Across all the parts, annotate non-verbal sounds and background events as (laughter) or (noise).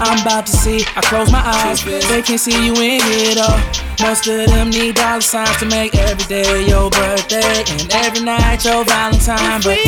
I'm about to see. I close my eyes, they can't see you in here though. Most of them need dollar signs to make every day your birthday and every night your Valentine. But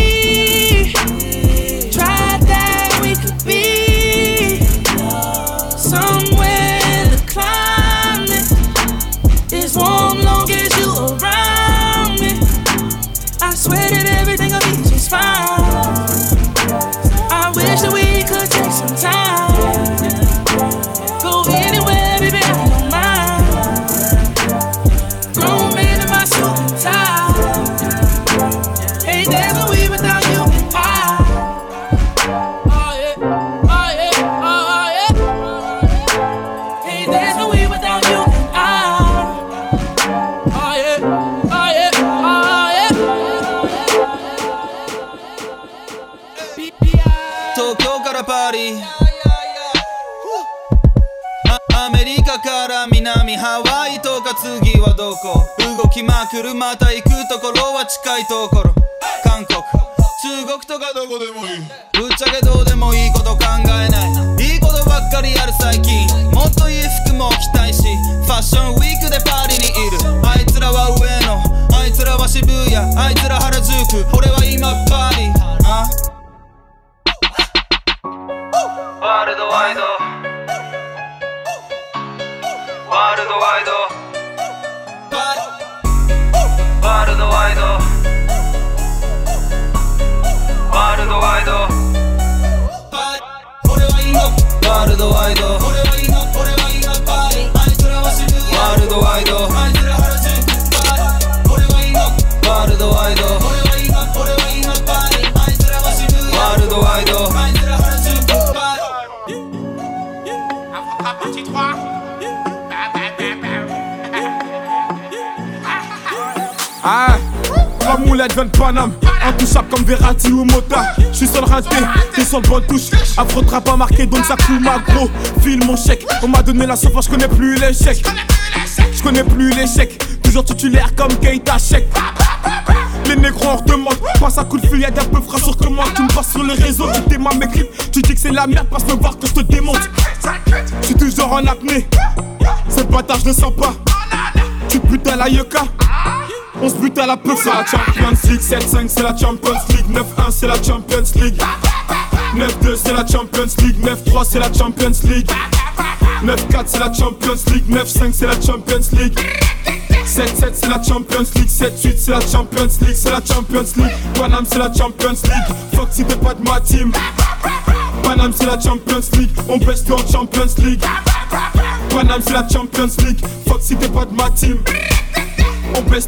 車と行くところは近いところ。韓国。中国とかどこでもいい。ぶっちゃけどうでもいいこと考えない。いいことばっかりある最近。もっといい服も着たいし。ファッションウィークでパーリにいる。あいつらは上野。あいつらは渋谷。あいつら原宿。俺は今パーリ。あ？ワールドワイド。ワールドワイド。ルドワイド。ワールドワイド。俺はいいの。ワールドワイド。はいいの。はいいの。バーリーあいつらはワールドワイドあいつら原宿。バーはいいの。ワールドワイド。Ah, la moulette vient de Paname, intouchable comme Verratti ou Mota. J'suis sur le raté, t'es sur le bon touche. Afro pas marqué donc ça coule ma gros. File mon chèque, on m'a donné la sauce, j'connais plus l'échec. J'connais plus l'échec, toujours titulaire comme Keita Chèque. Les négros on redemande, passe à coup de fil, y'a des peu frères sur commande. Tu me passes sur les réseaux, tu démarres mes clips. Tu dis que c'est la merde, passe me voir que je te démonte. J'suis toujours en apnée, ce bâtard je le sens pas. Tu putes à la yucca. On se bute à la peu, c'est la Champions League 7-5 c'est la Champions League 9-1 c'est la Champions League 9-2 c'est la Champions League 9-3 c'est la Champions League 9-4 c'est la Champions League 9-5 c'est la Champions League 7-7 c'est la Champions League 7-8 c'est la Champions League C'est la Champions League Paname c'est la Champions League Fuck si t'es pas de ma team Paname c'est la Champions League On baisse tout en Champions League Paname c'est la Champions League Fuck si t'es pas de ma team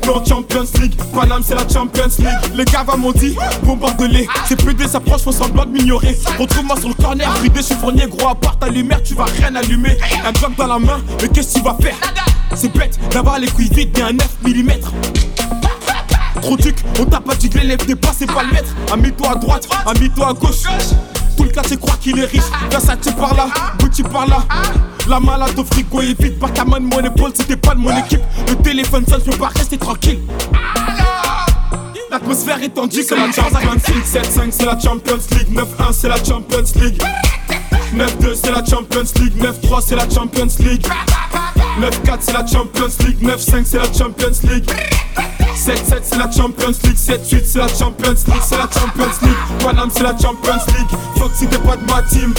en Champions League, Paname c'est la Champions League. Les gars m'ont dit, bombarde-les C'est PD s'approche, font semblant de m'ignorer. Retrouve-moi sur le corner, bridé chiffonnier Gros à part ta lumière, tu vas rien allumer. Un bloc dans la main, mais qu'est-ce que tu vas faire? C'est bête d'avoir les couilles vides et un 9 mm Trop duc, on t'a pas dit que l'élève des pas, c'est pas le maître. Amie-toi à droite, amie-toi à gauche. Tout le quartier croit qu'il est riche, Versace par là, Gucci par là La malade au frigo est vide, pas ta main de mon épaule si t'es pas de mon équipe Le téléphone sonne, je peux pas rester tranquille L'atmosphère est tendue, c'est la Champions League 7-5 c'est la Champions League 9-1 c'est la Champions League 9-2 c'est la Champions League 9-3 c'est la Champions League 9-4 c'est la Champions League 9-5 c'est la Champions League 7-7 c'est la Champions League 7-8 c'est la Champions League C'est la Champions League Paname c'est la Champions League Fuck si t'es pas de ma team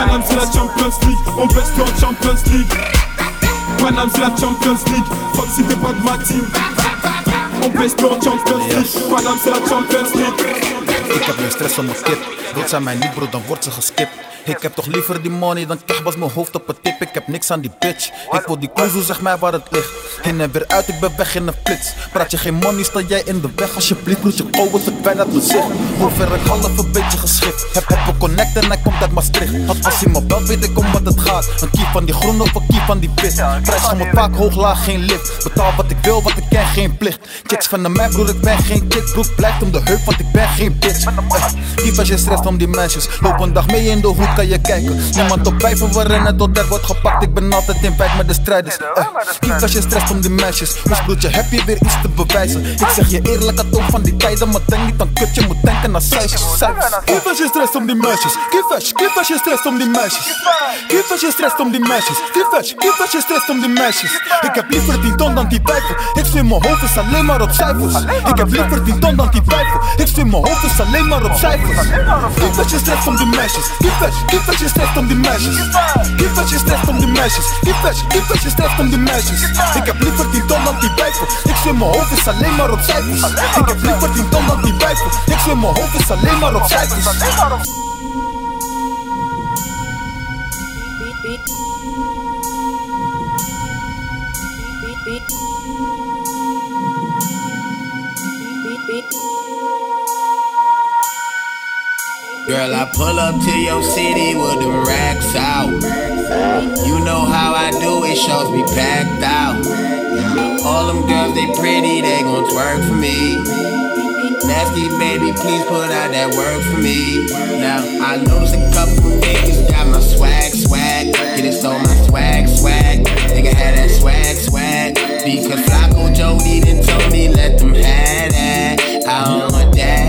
Paname c'est la Champions League On baisse tout en Champions League Paname c'est la Champions League Fuck si t'es pas de ma team On baisse tout en Champions League Paname c'est la Champions League Ik heb meer stress om mijn kip. Wilt zij mij niet, bro, dan wordt ze geskipt. Ik heb toch liever die money dan kech was mijn hoofd op een tip. Ik heb niks aan die bitch. Ik wil die cruise, zeg mij waar het ligt. In en weer uit, ik ben weg in een flits. Praat je geen money, sta jij in de weg. Alsjeblieft, moet je komen, verdwijnt uit mijn zicht. Hoe ver ik half een beetje geschikt. Heb, heb connect en hij komt uit Maastricht. Als, als hij me belt, weet ik om wat het gaat. Een kiep van die groen of een kiep van die wit. Prijs gewoon vaak hoog, laag, geen lift. Betaal wat ik wil, wat ik ken, geen plicht. Chicks van de mij, broer, ik ben geen kid. Broek blijft om de heup, want ik ben geen bitch. Eh, Kiep als je stress om die meisjes. Loop een dag mee in de hoed, kan je kijken. Niemand op vijven, we rennen tot er wordt gepakt. Ik ben altijd in fight met de strijders. Kiep als je stress om die meisjes. Dus broertje, heb je weer iets te bewijzen? Ik zeg je eerlijk, het ook van die tijden. Maar denk niet aan kut, je moet denken aan cijfers. Kiep als je stress om die meisjes. Kiep als, kiep als je stress om die meisjes. Kiep als je stress om die meisjes. Kiep als, kiep als je stress om die meisjes. Ik heb liever 10 ton dan die vijver. Ik zwim mijn hoofd is alleen maar op cijfers. Ik heb liever 10 ton dan die vijver. Ik zwim mijn hoofd is alleen maar op cijfers. Kiep als je stress om die meisjes. Kiep als, kiep als je stress om die meisjes. Kiep als je stress om die meisjes. Kiep als, kiep als je stress om die meisjes. Ik heb liever 10 ton dan die vijver. Ik zwim mijn hoofd is alleen maar op cijfers. Ik heb liever 10 ton dan die vijver. Ik zwim mijn hoofd is alleen maar op cijfers. Girl, I pull up to your city with the racks out. You know how I do it, shows be packed out. All them girls, they pretty, they gon' twerk for me. Nasty baby, please put out that work for me. Now, I noticed a couple niggas got my swag, swag. Get it, so my swag, swag. Nigga had that swag, swag. Because Flacco, Jody, and Tony let them have that. I don't want that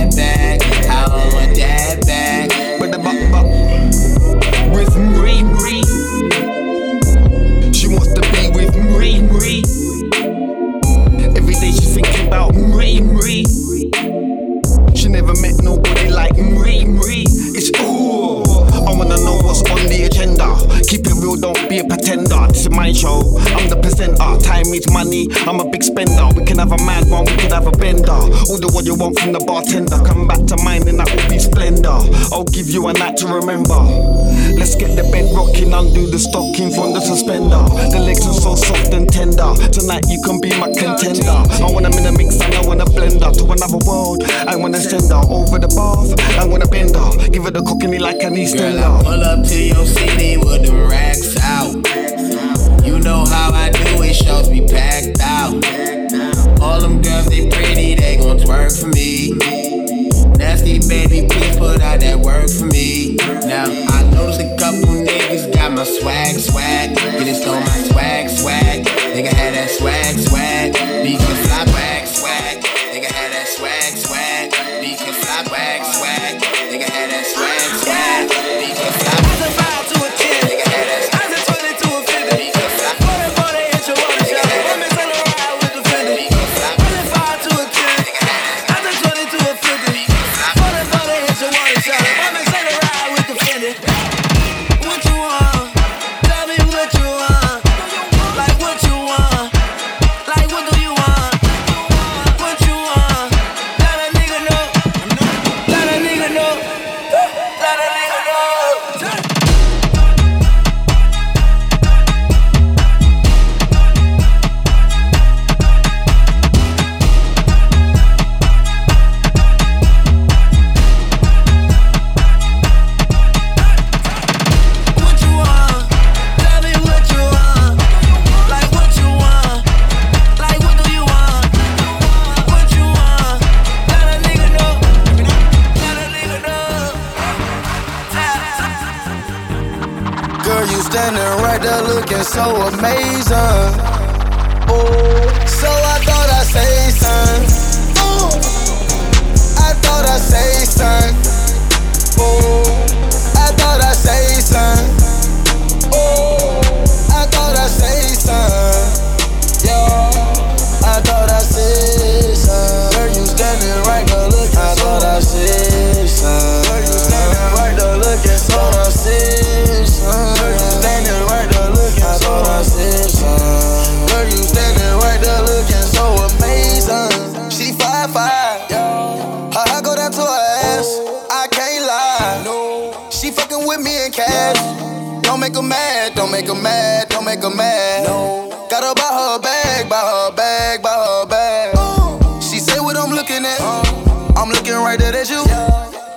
real, don't be a pretender. This is my show. I'm the presenter. Time is money. I'm a big spender. We can have a mad one, we could have a bender. Order what you want from the bartender. Come back to mine and that will be splendor. I'll give you a night to remember. Let's get the bed rocking, undo the stocking from the suspender. The legs are so soft and tender. Tonight you can be my contender. I wanna in a mix and I wanna blend her to another world. I wanna send her over the bath. I wanna bend her, give her the cockney like an Eastern Girl, I pull up to your city with the. You know how I do fucking with me in cash. Don't make her mad. Don't make her mad. Don't make her mad. No. Got her by her bag, by her bag, by her bag. She say what I'm looking at. Uh. I'm looking right there at you.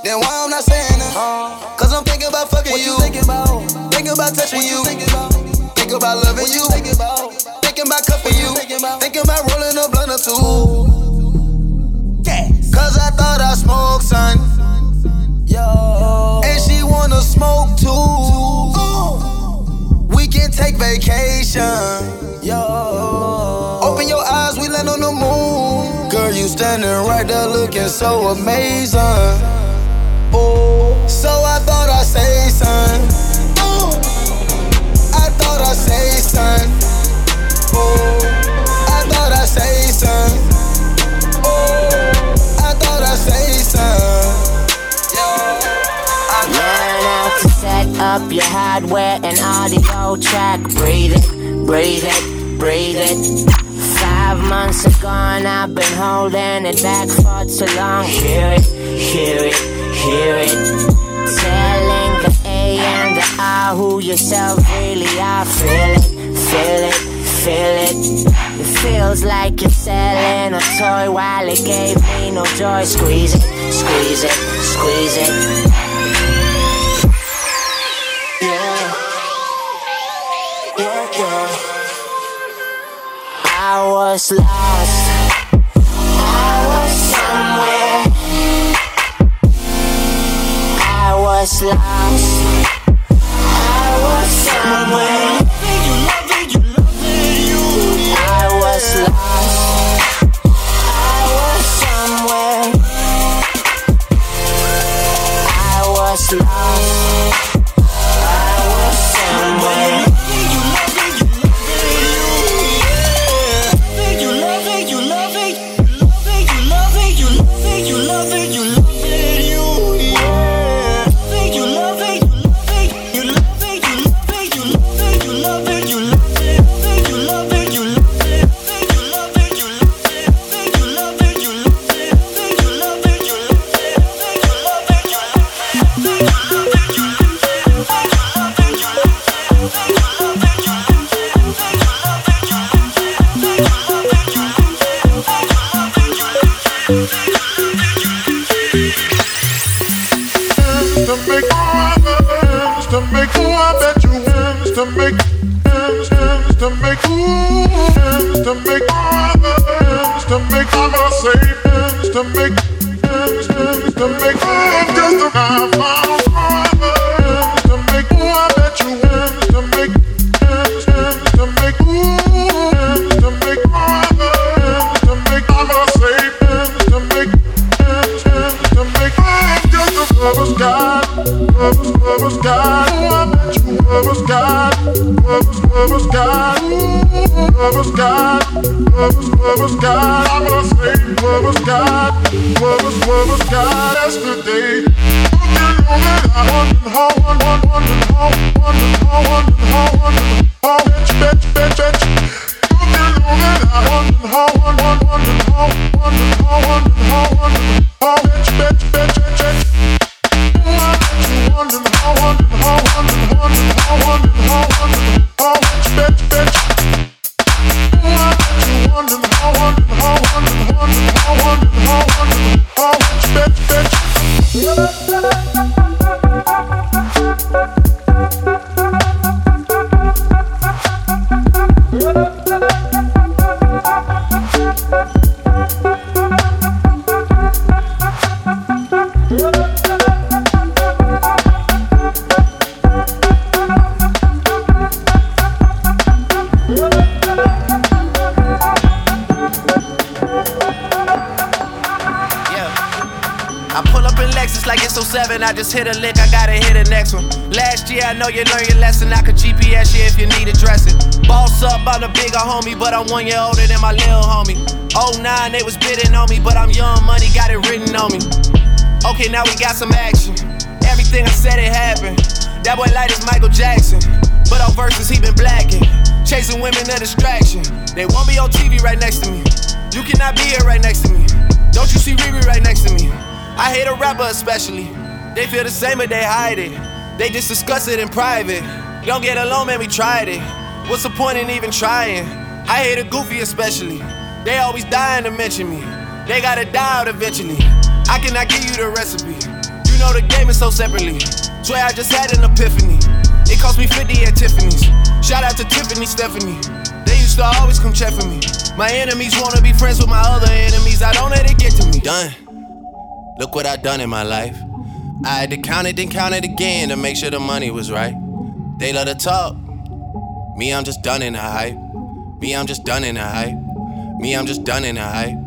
Then why I'm not saying it? Uh. Cause I'm thinking about fucking you. Thinking about, thinking about touching you. Thinking about loving you. Thinking about, thinking about cuffing you. Thinking about rolling a blunt or two. Cause take vacation. Yo. Open your eyes, we land on the moon. Girl, you standing right there looking so amazing. Oh, so I thought I'd say something. I thought I'd say something. Up your hardware and audio track. Breathe it, breathe it, breathe it. Five months ago, and I've been holding it back for too long. Hear it, hear it, hear it. Telling the A and the R who yourself really are. Feel it, feel it, feel it. It feels like you're selling a toy while it gave me no joy. Squeeze it, squeeze it, squeeze it. I was lost. I was somewhere. I was lost. I was somewhere. Hit a lick, I gotta hit the next one. Last year, I know you learned your lesson. I could GPS you if you need a addressing. Boss up, I'm the bigger homie, but I'm one year older than my little homie. 09, they was bidding on me, but I'm young money, got it written on me. Okay, now we got some action. Everything I said, it happened. That boy light is Michael Jackson. But on verses, he been blacking. Chasing women, a distraction. They won't be on TV right next to me. You cannot be here right next to me. Don't you see Riri right next to me? I hate a rapper especially. They feel the same, but they hide it. They just discuss it in private. Don't get alone, man, we tried it. What's the point in even trying? I hate a goofy especially. They always dying to mention me. They gotta die out eventually. I cannot give you the recipe. You know the game is so separately. Swear I just had an epiphany. It cost me 50 at Tiffany's. Shout out to Tiffany Stephanie. They used to always come check for me. My enemies wanna be friends with my other enemies. I don't let it get to me. Done. Look what I done in my life. I had to count it, then count it again to make sure the money was right. They love to talk. Me, I'm just done in the hype. Me, I'm just done in the hype. Me, I'm just done in the hype.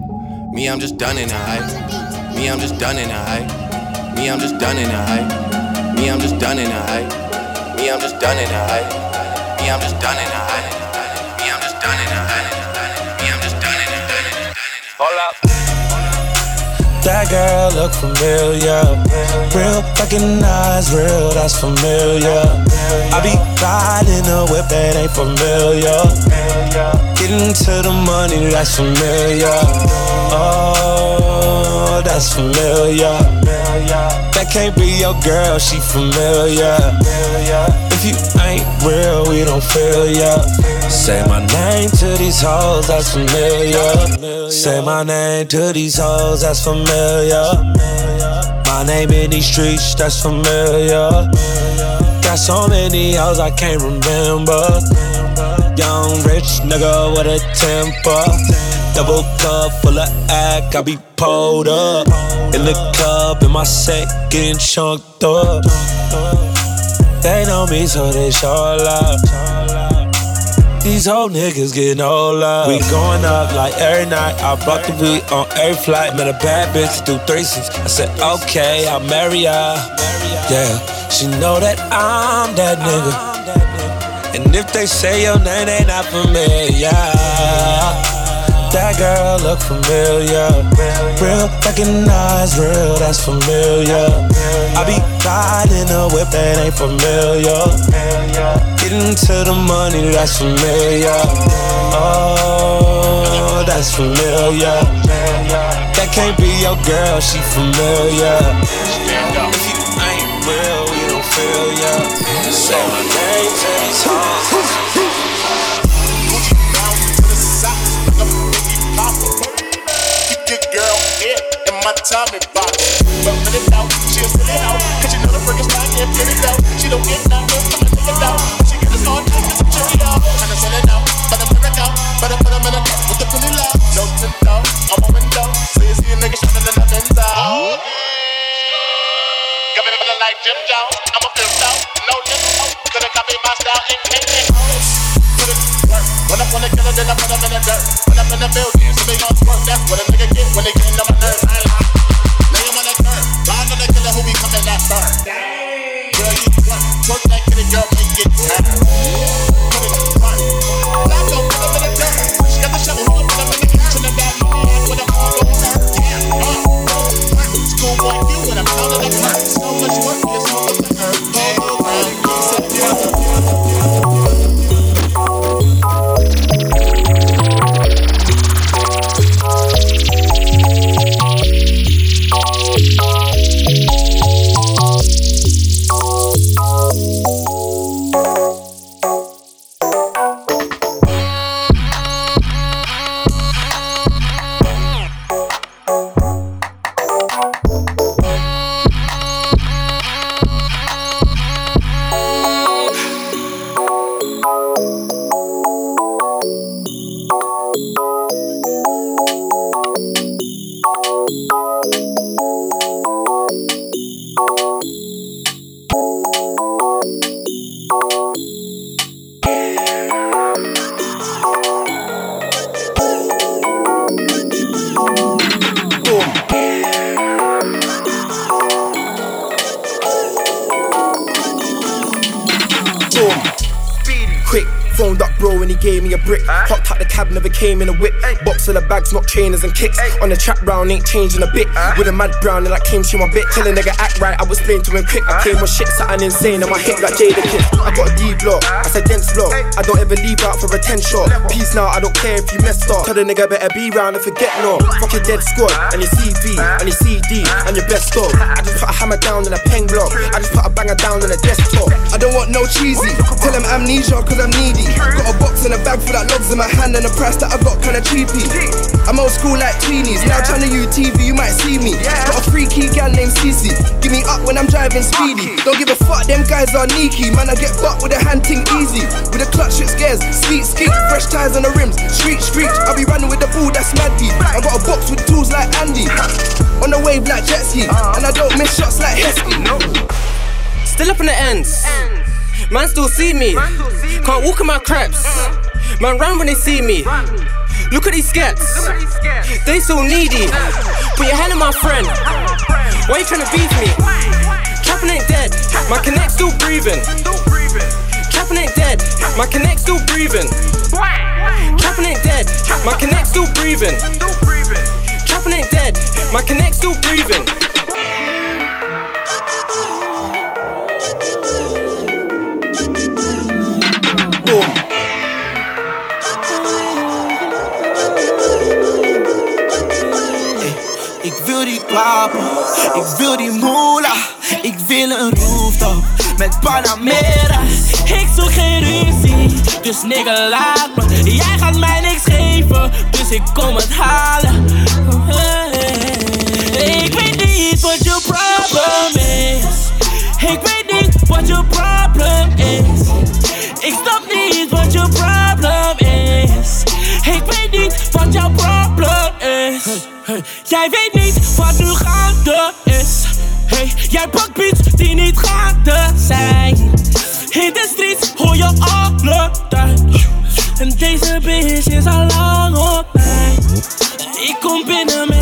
Me, I'm just done in the hype. Me, I'm just done in the hype. Me, I'm just done in the hype. Me, I'm just done in the hype. Me, I'm just done in the hype. Me, I'm just done in the hype. Me, I'm just done in the hype. Me, I'm just done in the hype. Hold up. That girl look familiar. Real, recognize real, that's familiar. I be riding a whip that ain't familiar. Getting to the money, that's familiar. Oh, that's familiar. That can't be your girl, she familiar. If you ain't real, we don't feel ya. Say my name to these hoes, that's familiar. Say my name to these hoes, that's familiar. My name in these streets, that's familiar. Got so many hoes I can't remember. Young rich nigga with a temper. Double cup full of act, I be pulled up. In the club, in my set, getting chunked up. They know me, so they show love. These whole niggas getting all love. We going up like every night. I brought the beat on every flight. Met a bad bitch do threesomes. I said, okay, I'll marry her. Yeah, she know that I'm that nigga. And if they say your name, they not familiar. That girl look familiar. Real, recognize real, that's familiar. I be riding a whip that ain't familiar. Getting to the money, that's familiar. Oh, that's familiar. That can't be your girl, she familiar. If you ain't real, we don't feel ya. Say my name these my Tommy box. Bumping it out, chill it out, cause you know the freaking style, can't get it out. She don't get nothing from a nigga out. She get us all tight, it's a cherry out. And I send it out, but I'm in out. But I put them in a cup with the pretty love. No tip out, I'm a window. So you see a nigga shining in the Benz out. Coming in like Jim Jones, I'm a flip out. No lip out, couldn't copy my style, ain't ain't Put it work. When I wanna kill it, then I put them in the dirt. When I'm in the building, so they gon' twerk. That's what a nigga get when they get on my Bags, not trainers and kicks. On the trap round, ain't changing a bit. With a mad brown and I came to my bit. Tell a nigga act right, I was playing to him quick. I came with shit, something insane, and my hit like Jada Kid. I got a D block, I said dense block. I don't ever leave out for a 10 shot. Peace now, I don't care if you messed up. Tell the nigga better be round and forget no. Fuck your dead squad, and your CV, and your CD, and your best dog. I just put a hammer down in a pen block. I just put a banger down on a desktop. I don't want no cheesy. Tell him amnesia cause I'm needy. Got a box and a bag full of logs in my hand and the price that I got kinda cheapy. I'm old school like tweenies. Now trying to UTV, you might see me. Got a freaky gal named Cece. Give me up when I'm driving speedy. Don't give a fuck, them guys are neaky. Man, I get butt with a hand ting easy. With a clutch it scares. Sweet skeet, fresh tires on the rims. Street street, I'll be running with the ball that's mad deep. I got a box with tools like Andy. (laughs) On the wave like jet ski. Uh-huh. And I don't miss shots like Heskey. No. Still up in the ends. Man still see me. Can't walk in my craps. Uh-huh. Man run when they see me. Look at these skets. They so needy. Put your hand in my friend. Why you tryna beef me? Trapping ain't dead. My connect still breathing. Trapping ain't dead. My connect still breathing. Trapping ain't dead. My connect still breathing. Trapping ain't dead. My connect still breathing. Boom. Ik wil die moela, ik wil een rooftop met Panamera. Ik zoek geen ruzie, dus nigga laat me. Jij gaat mij niks geven, dus ik kom het halen. Ik weet niet wat je probleem is. Ik weet niet wat je probleem is. Ik snap niet wat je probleem is. Ik weet niet wat jouw probleem is. Jij weet niet wat nu gaande is. Hey, jij pakt beats die niet gaande zijn. In de streets hoor je alle tijd. En deze bitch is al lang op mij. Ik kom binnen met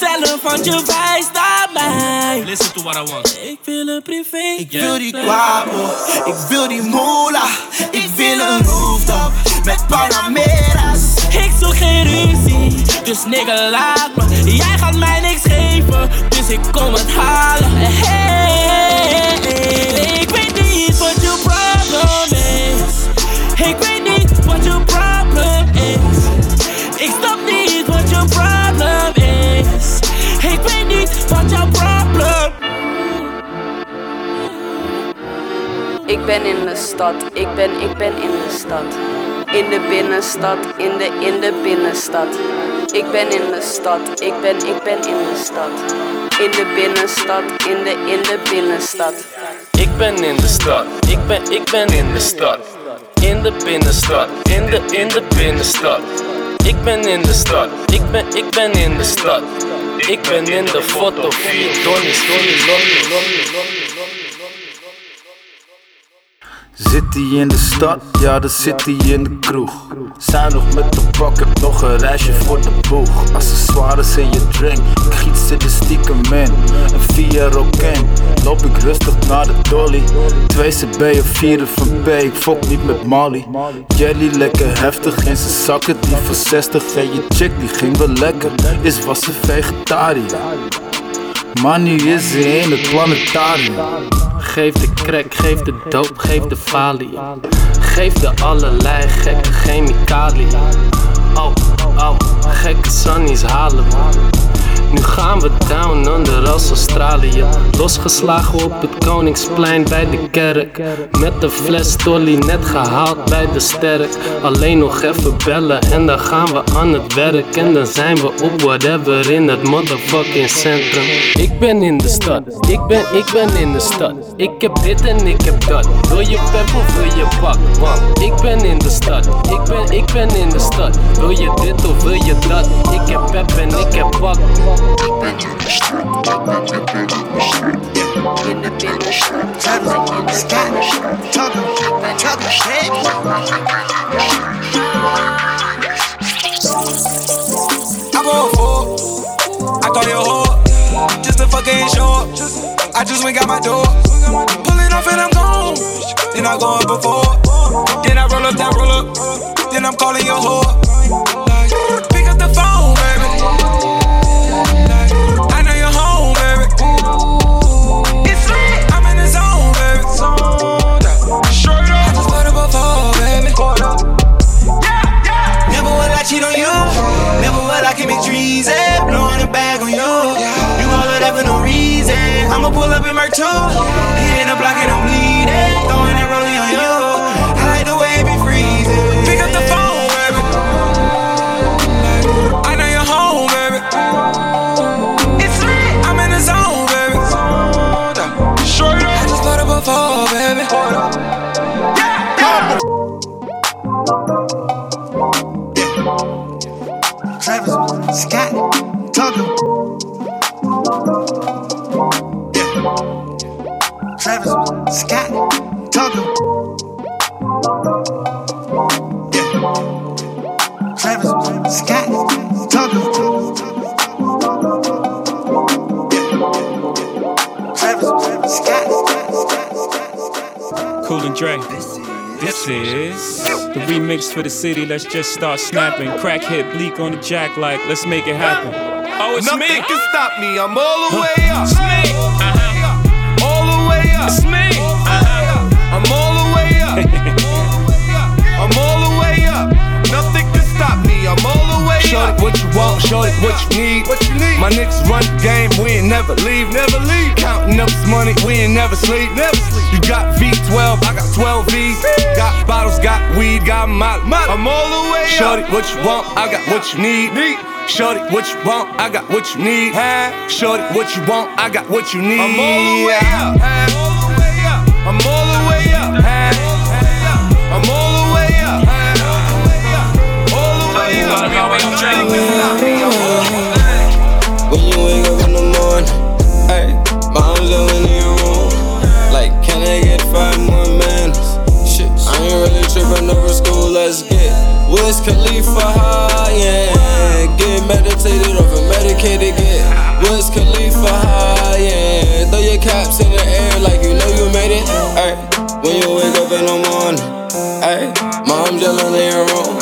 Jezelf, want je wijst naar mij. Listen to what I want. Ik wil een privé. Ik wil die kwabo, ik wil die mola, ik wil een rooftop met Panamera's. Ik zoek geen ruzie, dus nigga laat me. Jij gaat mij niks geven, dus ik kom het halen. Hey, ik weet niet wat je Ik ben in de stad, ik ben, ik ben in de stad. In de binnenstad, in de, in de binnenstad. Ik ben in de stad, ik ben, ik ben in de stad. In de binnenstad, in de, in de binnenstad. Ik ben in de stad, ik ben, ik ben in de stad. In de binnenstad, in de, in de binnenstad. Ik ben in de stad, ik ben, ik ben in de stad. Ik ben in de foto, vier donnies, donnies, donnies, donnies. Zit hij in de stad? Ja, dan zit hij in de kroeg. Zijn nog met de pak, heb nog een reisje voor de boeg. Accessoires in je drink, ik giet ze de stiekem in. En via Rocaine loop ik rustig naar de dolly. 2 CB of 4 van P, ik fok niet met Molly. Jelly lekker heftig in zijn zakken, die van 60. En je chick die ging wel lekker, is was ze. Maar nu is ze in het planetarium. Geef de crack, geef de doop, geef de falie. Geef de allerlei gekke chemicaliën. Oh, oh, gekke sunnies halen. Nu gaan we down under als Australië. Losgeslagen op het Koningsplein bij de kerk. Met de fles Tolly net gehaald bij de sterk. Alleen nog even bellen en dan gaan we aan het werk. En dan zijn we op whatever in het motherfucking centrum. Ik ben in de stad, ik ben, ik ben in de stad. Ik heb dit en ik heb dat. Wil je pep of wil je pak? Want ik ben in de stad, ik ben, ik ben in de stad. Wil je dit of wil je dat? Ik heb pep en ik heb pak. I just went got my door, pull it off and I'm gone. Then I go up before, then I roll up, that roll up, then I'm calling your whore. Treason. Blowing a bag on you. You all of that for no reason. I'ma pull up in my two. Hitting the block and I'm bleeding. Throwing that rolling on you. Scott Tucker. Yeah. Travis Scott Tucker. Yeah. Travis Scott Tucker. Yeah. Travis Scott. Cool and Dre. This is the remix for the city. Let's just start snapping. Crack hit bleak on the jack like, let's make it happen. Oh, it's Nothing me. can stop me. I'm all the way up. It's me. Uh-huh. All the way up. It's me. Uh-huh. I'm all the way up. (laughs) I'm all the way up. Nothing can stop me. I'm all the way Show up. it what you want, show it what you need. What you need? My niggas run the game, we ain't never leave. Never leave. Counting up this money, we ain't never sleep. Never sleep. You got V12, I got 12 V's. Got bottles, got weed, got molly. I'm all the way Shorty, what you want, I got what you need. Need. Shorty, what you want, I got what you need. Shorty, what you want, I got what you need. I'm all the way up. Over school, let's get Wiz Khalifa high, yeah. Get meditated over medicated, get Wiz Khalifa high, yeah. Throw your caps in the air like you know you made it. Hey, when you wake up in the morning, hey, mom's yelling in your room.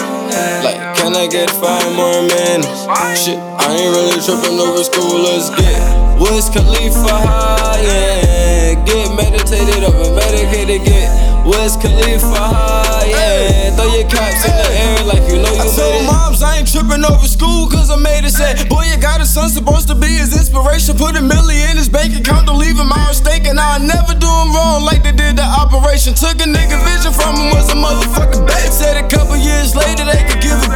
Like, can I get five more minutes? Shit, I ain't really tripping over school, let's get Wiz Khalifa high, yeah. Get meditated over medicated, get Wiz Khalifa high, yeah. Throw your caps in the air like you know you I made told moms I ain't tripping over school cause I made it say Boy you got a son supposed to be his inspiration. Put a million in his bank account don't leave him my mistake And I'll never do him wrong like they did the operation. Took a nigga vision from him was a motherfucking babe. Said a couple years later they could give it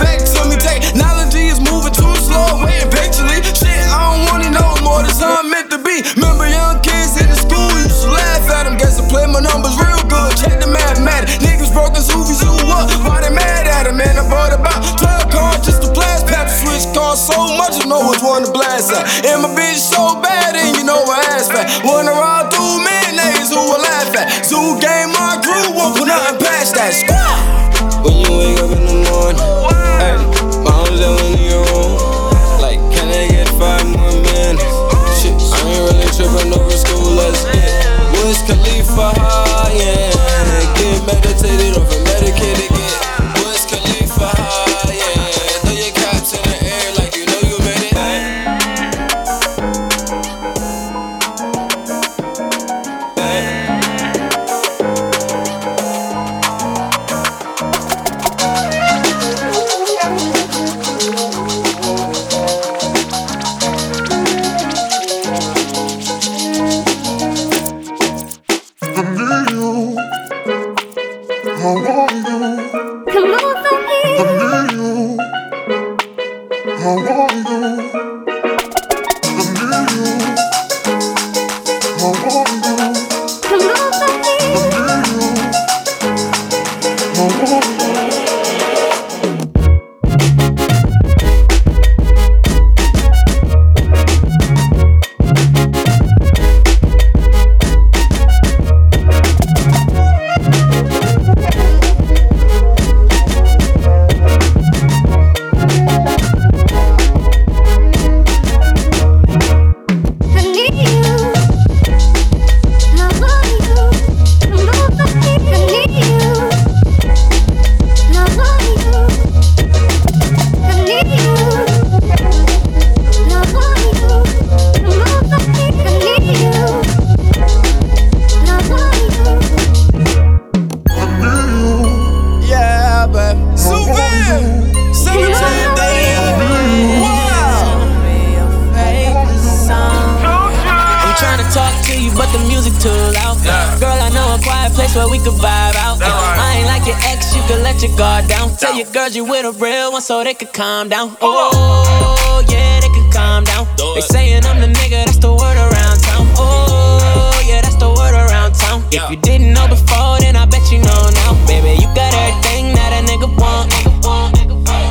girls you with a real one so they could calm down. Oh, yeah, they could calm down. They saying I'm the nigga, that's the word around town. Oh, yeah, that's the word around town. If you didn't know before, then I bet you know now. Baby, you got everything that a nigga want.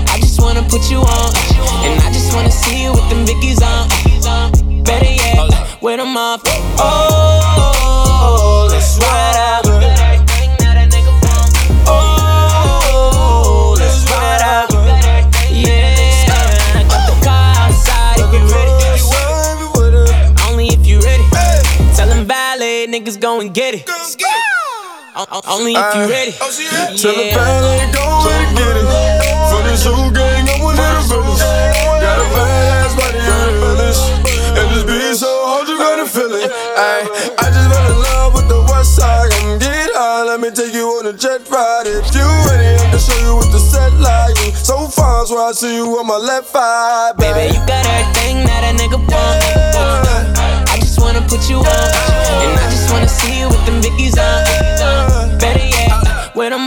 I just wanna put you on, and I just wanna see you with them Vickies on. Better yet, with them off. Oh, Only if you ready. Oh, Tell the ballet go and get it. For this whole gang, I'm one of the villains. Got a badass body on the village. And this beat so hard, you gotta feel it. Ay, I just fell in love with the west side. Come get high, let me take you on a jet ride. If you ready, I can show you what the set like. So far, so I see you on my left eye. Baby, you got everything that a nigga want. I just wanna put you on, and I just wanna see you with them Vickies on.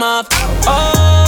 Off. Oh,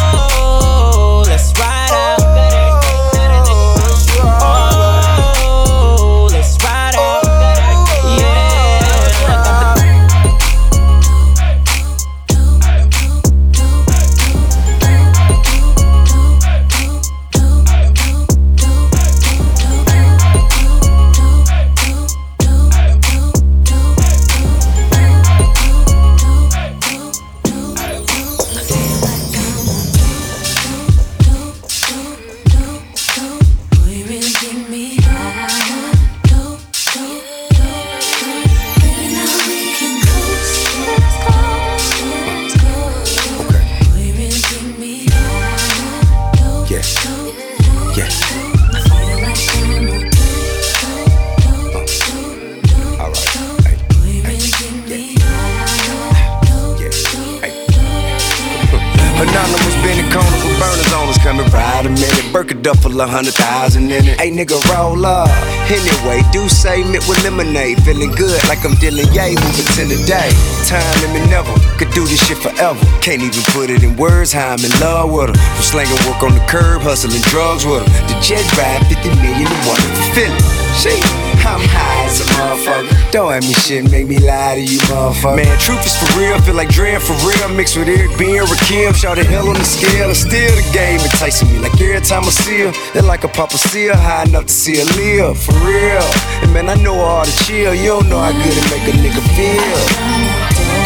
Hundred thousand in it. Hey nigga, roll up. Anyway, do say mint with lemonade. Feeling good like I'm dealing yay, moving to the day. Time and me never could do this shit forever. Can't even put it in words how I'm in love with her. From slanging work on the curb, hustling drugs with her. The jet ride fifty million 50 million and one. Feel it. Shit. I'm high as a motherfucker. Don't have me shit, make me lie to you, motherfucker. Man, truth is for real, feel like dread for real. Mixed with Eric B and Rakim, shout the hell on the scale. And still the game enticing me. Like every time I see her, they're like a Papa Seal, high enough to see a live, for real. And man, I know all the chill, you don't know how good it make a nigga feel.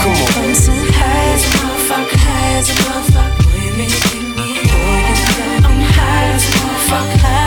Come on. High as a motherfucker, high as a motherfucker. Boy, you make me, boy, you I'm high as a motherfucker.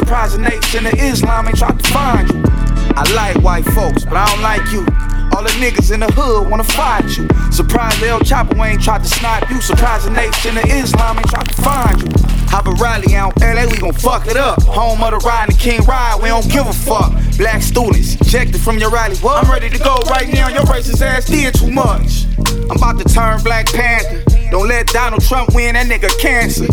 Surprising apes in the Islam ain't tried to find you. I like white folks, but I don't like you. All the niggas in the hood wanna fight you. Surprise El Chapo ain't tried to snipe you. Surprising the in the Islam ain't tried to find you. Have a rally out LA, we gon' fuck it up. Home of the ride and the king ride, we don't give a fuck. Black students, ejected from your rally. What? I'm ready to go right now, your racist ass did too much. I'm about to turn Black Panther. Don't let Donald Trump win, that nigga cancer.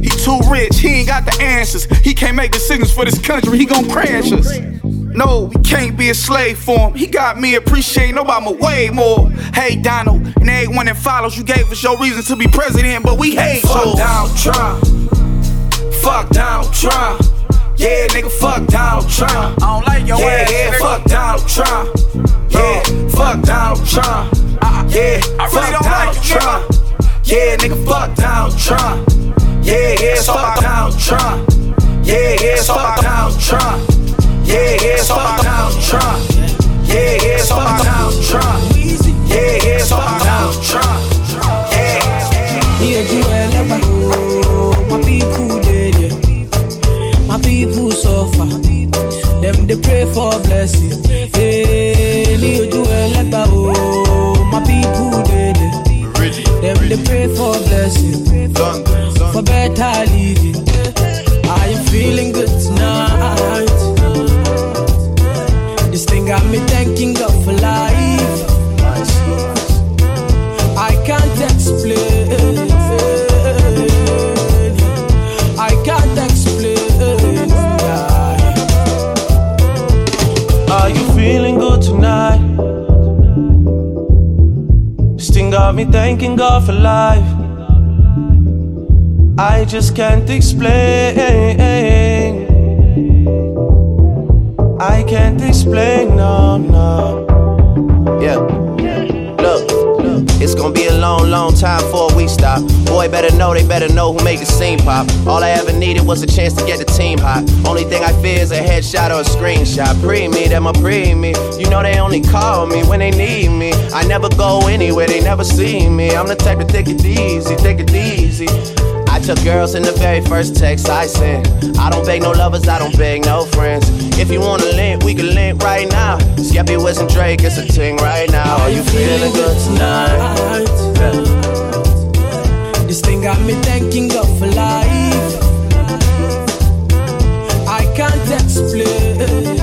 He too rich, he ain't got the answers. He can't make decisions for this country, he gon' crash us. No, we can't be a slave for him. He got me appreciating Obama way more. Hey, Donald, and everyone that follows, you gave us your reason to be president, but we hate Fuck you. Donald Trump. Fuck Donald Trump. Yeah, nigga, fuck Donald Trump. I don't like your yeah, ass, Yeah, nigga. fuck Donald Trump. Yeah, fuck Donald Trump. Uh, uh, yeah, I really fuck don't Donald like you, Trump. Yeah, nigga, fuck Donald Trump. Yeah, yeah, fuck Donald Trump. Yeah, yeah, fuck Donald Trump. Yeah, yeah, fuck Donald Trump. Yeah, yeah, fuck Donald Trump. Yeah, yeah, fuck Donald Trump. Yeah, Joel, oh, my people dead, yeah. My people suffer. Them they pray for blessing. Hey, Leo Joel, oh, my people dead, yeah. Them they pray for blessing. Better living. I am feeling good tonight. This thing got me thanking God for life. I can't explain. I can't explain. Are you feeling good tonight? This thing got me thanking God for life. I just can't explain. I can't explain, no, no. Yeah. Look, it's gonna be a long, long time before we stop. Boy, better know, they better know who made the scene pop. All I ever needed was a chance to get the team hot. Only thing I fear is a headshot or a screenshot. Pre me, them a pre me. You know they only call me when they need me. I never go anywhere, they never see me. I'm the type to take it easy, take it easy. I took girls in the very first text I sent. I don't beg no lovers, I don't beg no friends. If you wanna link, we can link right now. Skeppy West and Drake, it's a ting right now. Are you feeling good tonight? This thing got me thanking God for life. I can't explain.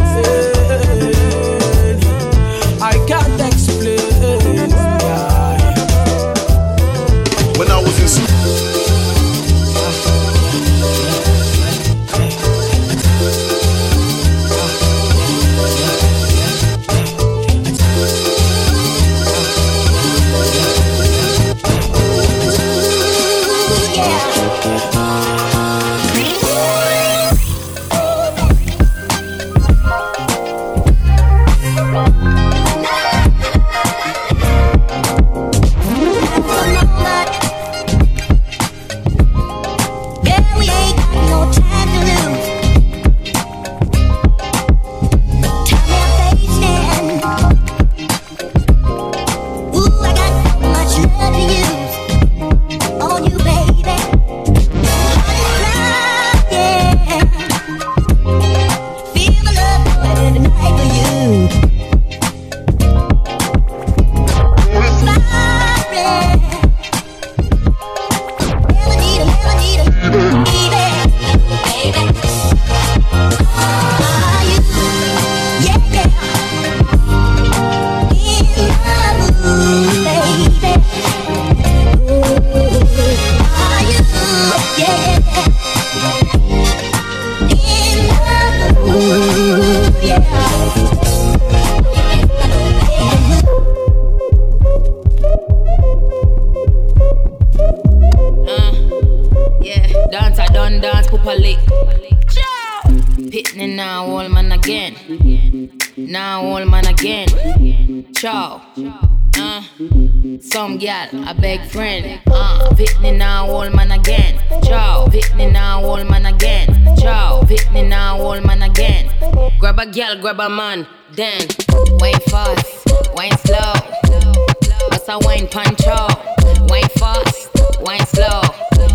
Uh, some gal, a beg friend. Uh, Pitney now, old man again. Ciao. Pitney now, old man again. Ciao. Pitney now, old man again. Grab a gal, grab a man. Then, wine fast, wine slow. What's a wine pancho? Wine fast, wine slow.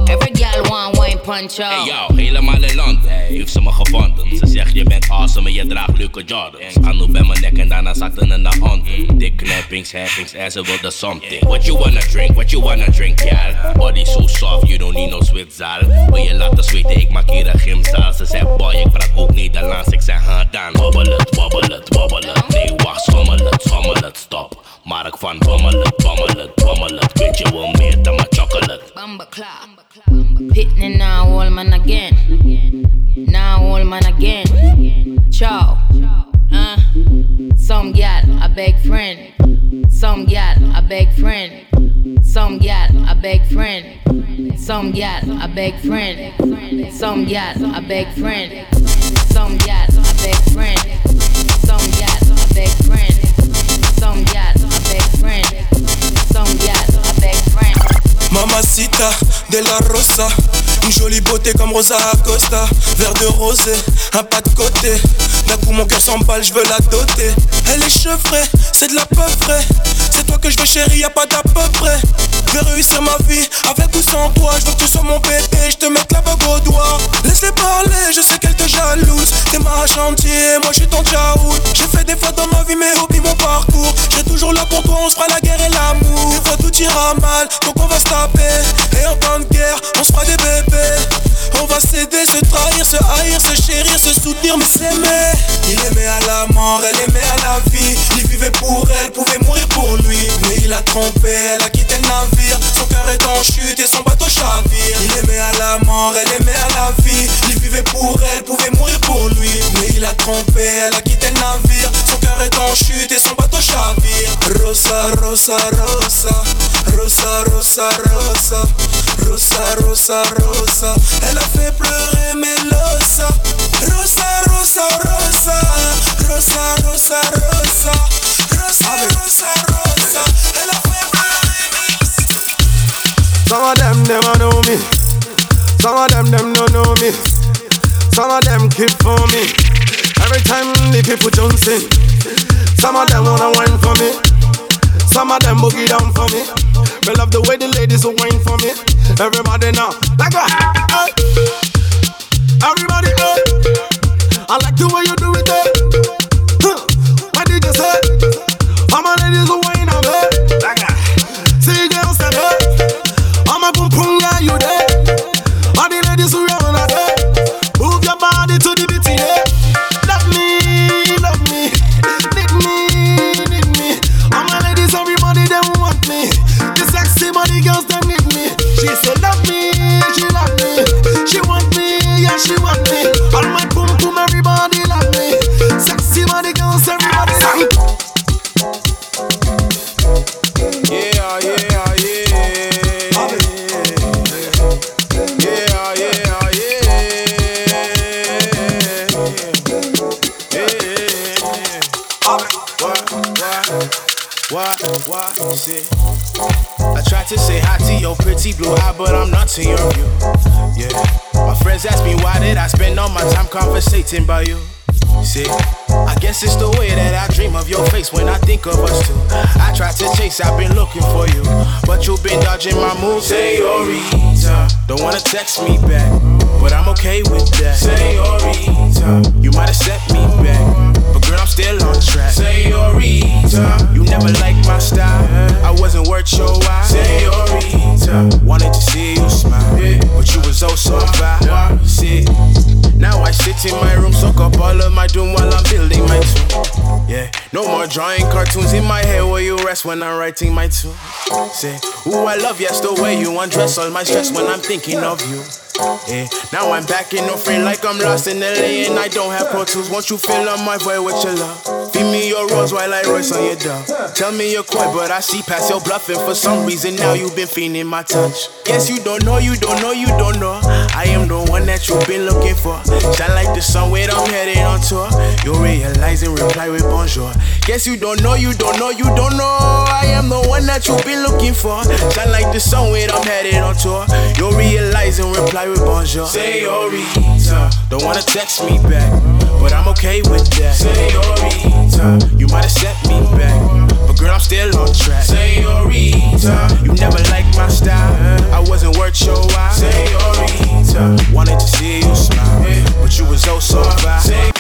Every gal want wine pancho. Hey yo, helemaal in Londen heeft ze me gevonden. Ze zegt je bent awesome en je draagt leuke Jordans. Anu bij mijn nek en daarna zakte ze naar onder. Dik knappings, happings en ze wilde something. What you wanna drink, what you wanna drink, gal? Body so soft, you don't need no zwitzaal. Wil je laten zweten, ik maak hier een gymzaal. Ze zegt boy, ik praat ook Nederlands. Ik zeg ha dan. Wobbel het, wobbel het, wobbel het. Nee wacht, schommel het, schommel het, stop. Maar ik van bammelen, bammelen, bammelen. Weet je wel meer dan maar chocolate. Bumba clap. Pitney now, all man again. Now, all man again. Ciao. Uh. Some gal, a beg friend. Some gal, a beg friend. Some gal, a beg friend. Some gal, a beg friend. Some gal, a beg friend. Some gal, a beg friend. Some gal, a beg friend. Some gal, Mamacita de la Rosa. Une jolie beauté comme Rosa Acosta. Verre de rosé, un pas de côté. D'un coup mon cœur s'emballe, je veux la doter. Elle est chevrée, c'est de la peu près C'est toi que je veux chérie, y a pas d'à peu près. Je vais réussir ma vie, avec ou sans toi Je veux que tu sois mon bébé, chantier, moi je suis ton tchaout. J'ai fait des fois dans ma vie, mais oublie mon parcours. J'ai toujours là pour toi, on se fera la guerre et l'amour. Des fois tout ira mal, donc on va se taper. Et en temps de guerre, on se fera des bébés on va s'aider, se trahir, se haïr, se chérir, se soutenir, mais s'aimer. Il aimait à la mort, elle aimait à la vie. Il vivait pour elle, pouvait mourir pour lui. Mais il a trompé, elle a quitté le navire. Son cœur est en chute et son bateau chavire. Il aimait à la mort, elle aimait à la vie. Il vivait pour elle, pouvait mourir pour lui. Mais il a trompé, elle a quitté le navire. Son cœur est en chute et son bateau chavire. Rosa, rosa, rosa. Rosa, rosa, rosa. Rosa, rosa, rosa. Elle a fait pleurer Melosa. Rosa, rosa, rosa. Rosa, rosa, rosa. Rosa, rosa, rosa. Elle a fait pleurer Some of them never know me. Some of them them don't know me. Some of them keep for me. Every time the people jumps in. Some of them wanna wine for me. Some of them boogie down for me. Me love the way the ladies will wine for me. Everybody now, like a hey. Everybody, hey. I like the way you do it, I tried to say hi to your pretty blue eye, but I'm not to your view. Yeah. My friends ask me why did I spend all my time conversating by you. See, I guess it's the way that I dream of your face when I think of us two. I tried to chase, I've been looking for you, but you've been dodging my moves. Senorita, uh, don't wanna text me back, but I'm okay with that. Senorita, you might have set me back, but girl, I'm still on track. Senorita, you never liked my style, I wasn't worth your while. Senorita, wanted to see you smile, but you was oh so fine. Now I sit in my room, soak up all of my doom while I'm building my tune. Yeah, no more drawing cartoons in my head where you rest when I'm writing my tune. Say, ooh, I love yes the way you undress all my stress when I'm thinking of you. Yeah, now I'm back in no frame like I'm lost in LA and I don't have pro. Won't you fill up my void with your love? Feed me your rose while I roast on your dog. Tell me you're coy, but I see past your bluffing. For some reason now you've been feeling my touch. Guess you don't know, you don't know, you don't know. I am the one that you've been looking for. Shine like the sun when I'm headed on tour. You realize and reply with bonjour. Guess you don't know, you don't know, you don't know. I am the one that you've been looking for. Shine like the sun when I'm headed on tour. You realize and reply with bonjour. Senorita, don't wanna text me back, but I'm okay with that. Senorita, you might have set me back, but girl, I'm still on track. Senorita, you never liked my style, I wasn't worth your while. Senorita, wanted to see you smile, but you was oh so fine.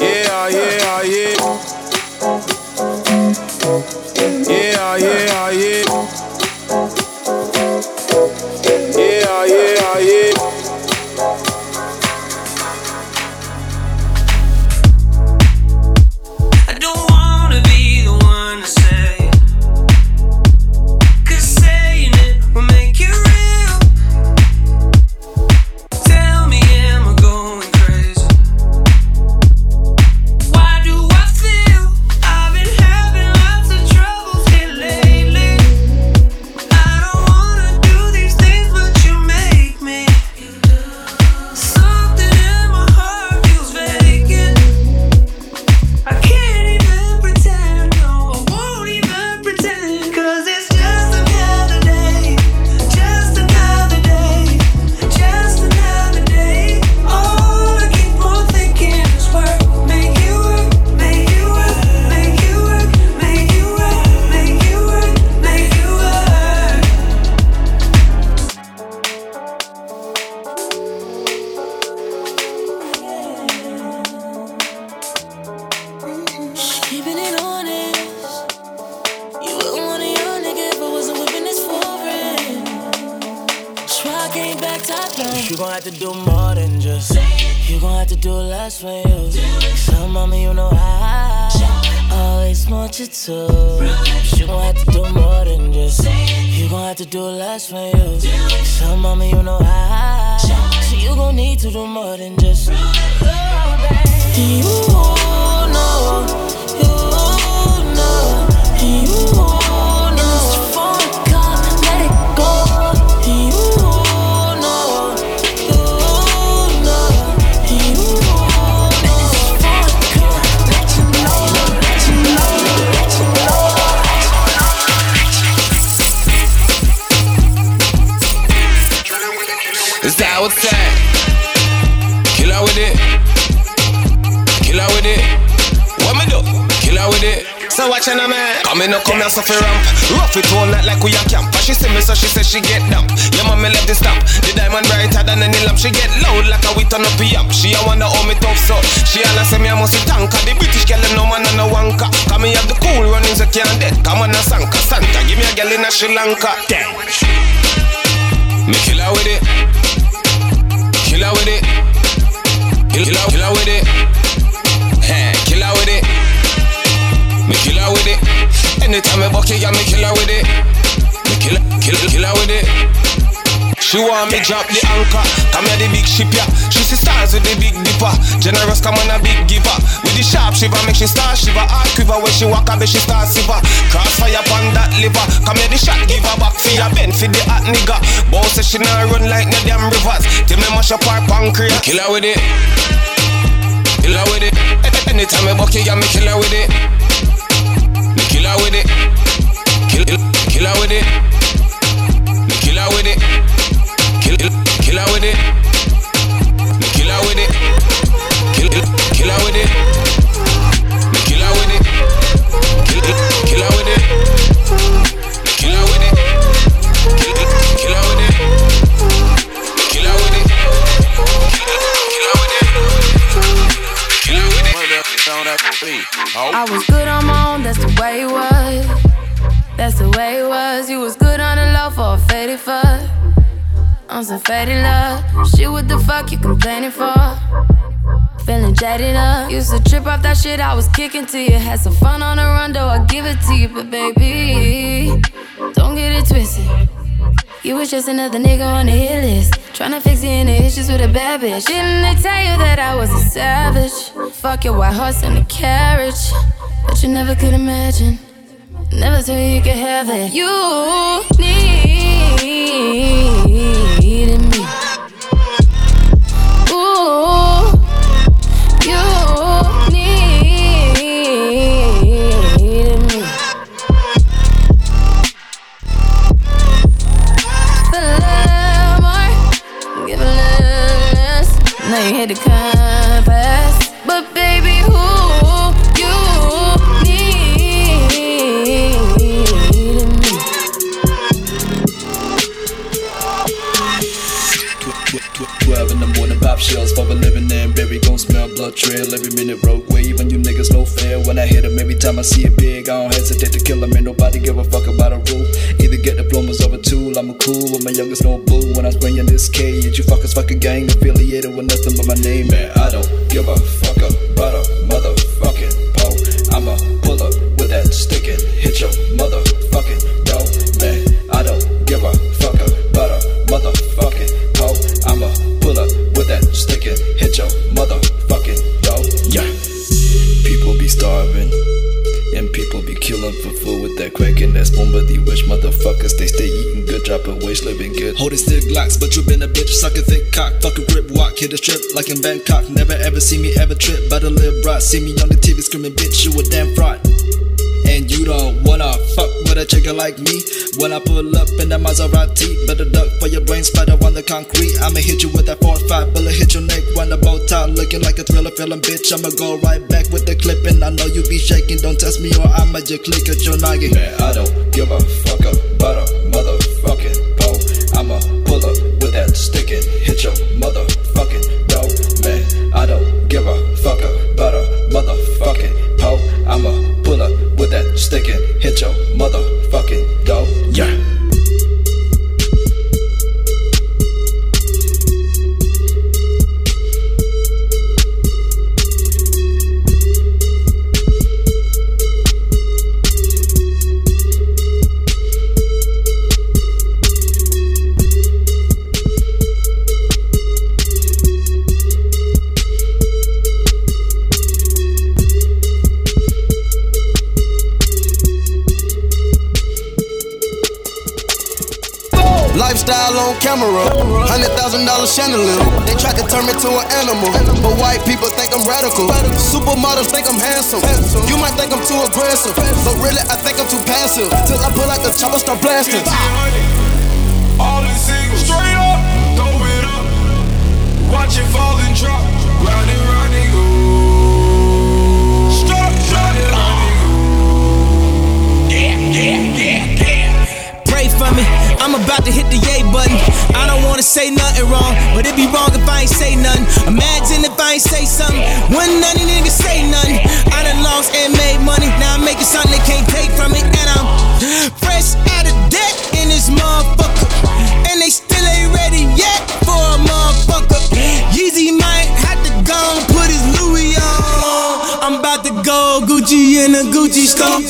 Yeah, yeah. Yeah, So watch on man Come in, no come here, so fi ramp. Rough it all night like we a camp. And she see me, so she say she get damp. Yeah, mommy left the stamp The diamond brighter than any lamp. She get loud like a we turn up the amp She a wanna hold me tough, so. She a say me, I must be tanker. The British girl, no man and no wanker. Come me have the cool runnings, I can't dead. Come on, a sanka, Santa. Give me a girl in a Sri Lanka. Damn. Me kill her with it. Kill her with it. Kill, kill, her, kill her with it. Anytime I buck you, yeah, me kill her with it. Me kill, kill, kill her with it. She want me drop the anchor. Come here the big ship, yeah. She see stars with the big dipper. Generous come on a big giver. With the sharp shiver make she star shiver. Heart quiver when she walk a bit she start shiver Crossfire upon that liver. Come here the shot give back for your bend For the hot nigga. Boss say she not run like no damn rivers. Till me mash up her pancreas. Kill her with it. Kill her with it. Anytime I buck you, yeah, me kill her with it Her with it. Kill, kill, kill with it. Kill with it. Kill, kill, kill with it. It. I was good on my own, that's the way it was. That's the way it was. You was good on the low for a faded fuck. On some faded love. Shit, what the fuck you complaining for? Feeling jaded up. Used to trip off that shit I was kicking to you. Had some fun on the run, though I give it to you. But baby, don't get it twisted. You was just another nigga on the hit list. Tryna fix any issues with a bad bitch. Didn't they tell you that I was a savage? Fuck your white horse and a carriage. But you never could imagine. Never tell you could have it. You needed Now you hit the compass, but baby, who you needed me? Twelve in the morning, pop shells for a living and baby gon' smell blood trail. Every minute road wave and you niggas no fair. When I hit 'em every time I see it big I don't hesitate to kill 'em. Ain't nobody give a fuck about a rule. Either get a tool I'm a cool with my youngest no blue when I'm spraying this cage you fuckers fucking gang affiliated with nothing but my name. Man I don't give a fuck about a motherfucking pole I'ma pull up with that stick and hit your motherfucking door man I don't give a fuck about a motherfucking pole I'ma pull up with that stick and hit your motherfucking door yeah. People be starving and people be killing for food with that crack and that spoon. But these rich motherfuckers, they stay good, dropping waste, living good Holding stick locks, but you been a bitch Sucking thick cock, fucking grip, walk, hit a strip Like in Bangkok, never ever see me ever trip By the lip rot, see me on the TV screaming Bitch, you a damn fraud and you don't wanna fuck with a chicken like me. When I pull up in that Maserati, better duck for your brain spider on the concrete. I'ma hit you with that 4-5 bullet, hit your neck, run the bow tie, looking like a thriller, feeling bitch. I'ma go right back with the clipping. I know you be shaking, don't test me or I'ma just click at your noggin. Man, I don't give a fuck about a hit your motherfucking dog, man. I don't give a fuck about a motherfucking pole. I'ma pull up with that stickin'. They try to turn me to an animal, but white people think I'm radical. Supermodels think I'm handsome. You might think I'm too aggressive, but really I think I'm too passive. Till I pull out the chopper, start blasting. All in single, straight up, throw it up. Watch it fall and drop. For me, I'm about to hit the yay button. I don't wanna say nothing wrong, but it'd be wrong if I ain't say nothing. Imagine if I ain't say something, when none of niggas say nothing. I done lost and made money, now I'm making something they can't take from me, and I'm fresh out of debt in this motherfucker. And they still ain't ready yet for a motherfucker. Yeezy might have to go put his Louis on. I'm about to go Gucci in a Gucci store.